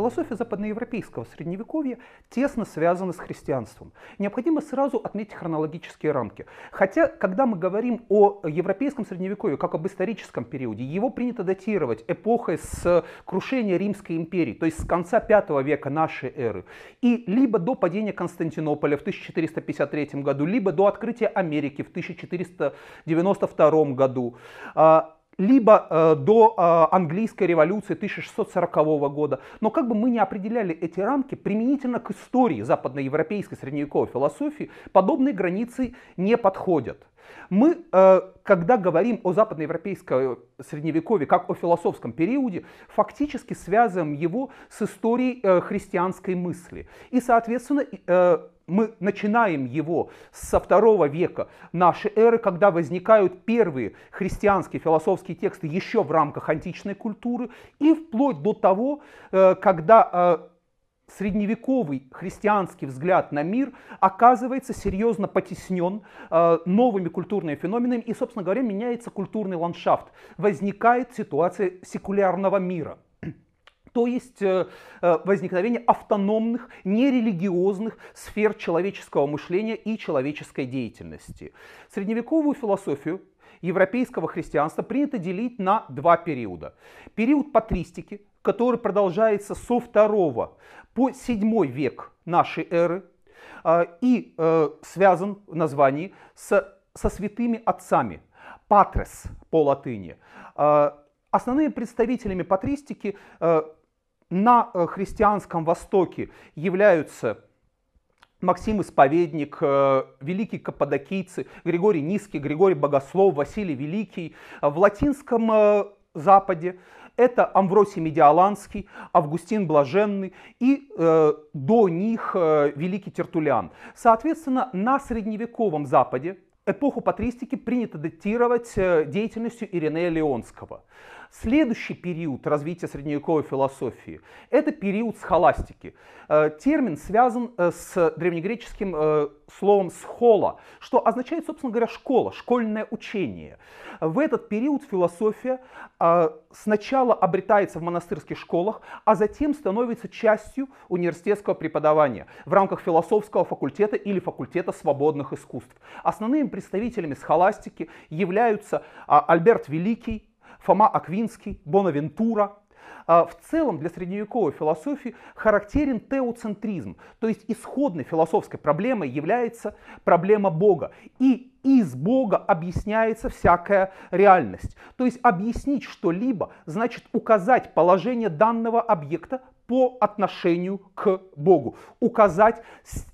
философия западноевропейского средневековья тесно связана с христианством. Необходимо сразу отметить хронологические рамки. Хотя, когда мы говорим о европейском средневековье как об историческом периоде, его принято датировать эпохой с крушения Римской империи, то есть с конца V века нашей эры, и либо до падения Константинополя в 1453 году, либо до открытия Америки в 1492 году. Либо э, до э, английской революции 1640 года. Но как бы мы ни определяли эти рамки, применительно к истории западноевропейской средневековой философии, подобные границы не подходят. Мы, э, когда говорим о западноевропейском средневековье как о философском периоде, фактически связываем его с историей христианской мысли. И, соответственно, мы начинаем его со второго века нашей эры, когда возникают первые христианские философские тексты еще в рамках античной культуры, и вплоть до того, э, когда э, средневековый христианский взгляд на мир оказывается серьезно потеснен э, новыми культурными феноменами, и, собственно говоря, меняется культурный ландшафт. Возникает ситуация секулярного мира – то есть э, э, возникновение автономных, нерелигиозных сфер человеческого мышления и человеческой деятельности. Средневековую философию европейского христианства принято делить на два периода. Период патристики, который продолжается со второго по седьмой век нашей эры э, и связан в названии с, со святыми отцами, патрес по латыни. Основными представителями патристики на э, христианском Востоке являются Максим Исповедник, э, великий каппадокийцы, Григорий Низкий, Григорий Богослов, Василий Великий. В латинском э, Западе это Амвросий Медиаланский, Августин Блаженный и э, до них э, великий Тертулян. Соответственно, на средневековом Западе эпоху патристики принято датировать деятельностью Иринея Леонского. Следующий период развития средневековой философии – это период схоластики. Э, термин связан э, с древнегреческим э, словом «схола», что означает, собственно говоря, школа, школьное учение. В этот период философия сначала обретается в монастырских школах, а затем становится частью университетского преподавания в рамках философского факультета или факультета свободных искусств. Основными представителями схоластики являются а, Альберт Великий, Фома Аквинский, Бонавентура. А, в целом для средневековой философии характерен теоцентризм, то есть исходной философской проблемой является проблема Бога. И из Бога объясняется всякая реальность. То есть объяснить что-либо значит указать положение данного объекта по отношению к Богу, указать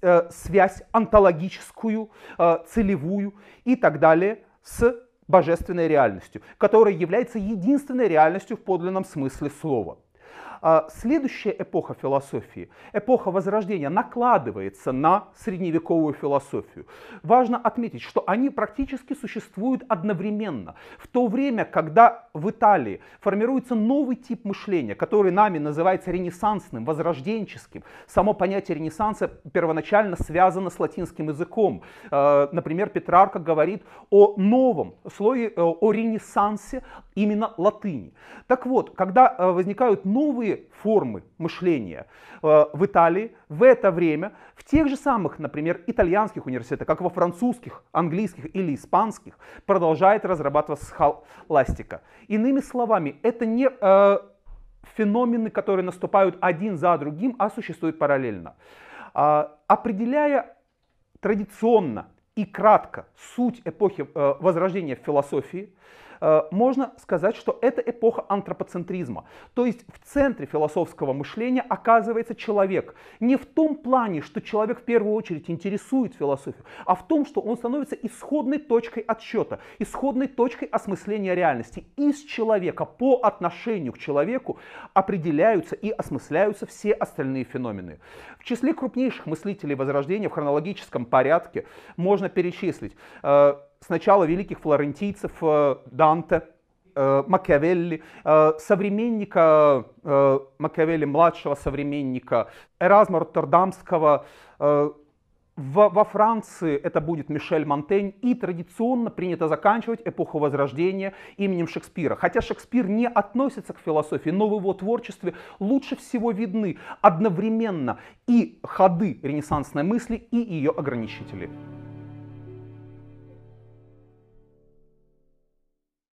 э, связь онтологическую, э, целевую и так далее с божественной реальностью, которая является единственной реальностью в подлинном смысле слова. А, следующая эпоха философии, эпоха Возрождения, накладывается на средневековую философию. Важно отметить, что они практически существуют одновременно. В то время, когда в Италии формируется новый тип мышления, который нами называется ренессансным, возрожденческим. Само понятие ренессанса первоначально связано с латинским языком. А, например, Петрарка говорит о новом слое, э, о ренессансе именно латыни. Так вот, когда э, возникают новые новые формы мышления э, в Италии в это время в тех же самых, например, итальянских университетах, как во французских, английских или испанских, продолжает разрабатываться схоластика. Иными словами, это не э, феномены, которые наступают один за другим, а существуют параллельно. Э, определяя традиционно и кратко суть эпохи э, Возрождения в философии, можно сказать, что это эпоха антропоцентризма. То есть в центре философского мышления оказывается человек. Не в том плане, что человек в первую очередь интересует философию, а в том, что он становится исходной точкой отсчета, исходной точкой осмысления реальности. Из человека по отношению к человеку определяются и осмысляются все остальные феномены. В числе крупнейших мыслителей Возрождения в хронологическом порядке можно перечислить э, сначала великих флорентийцев э, Данте, э, Макиавелли, э, современника Макиавелли, младшего современника, Эразма Роттердамского, во Франции это будет Мишель Монтень, и традиционно принято заканчивать эпоху Возрождения именем Шекспира. Хотя Шекспир не относится к философии, но в его творчестве лучше всего видны одновременно и ходы ренессансной мысли, и ее ограничители.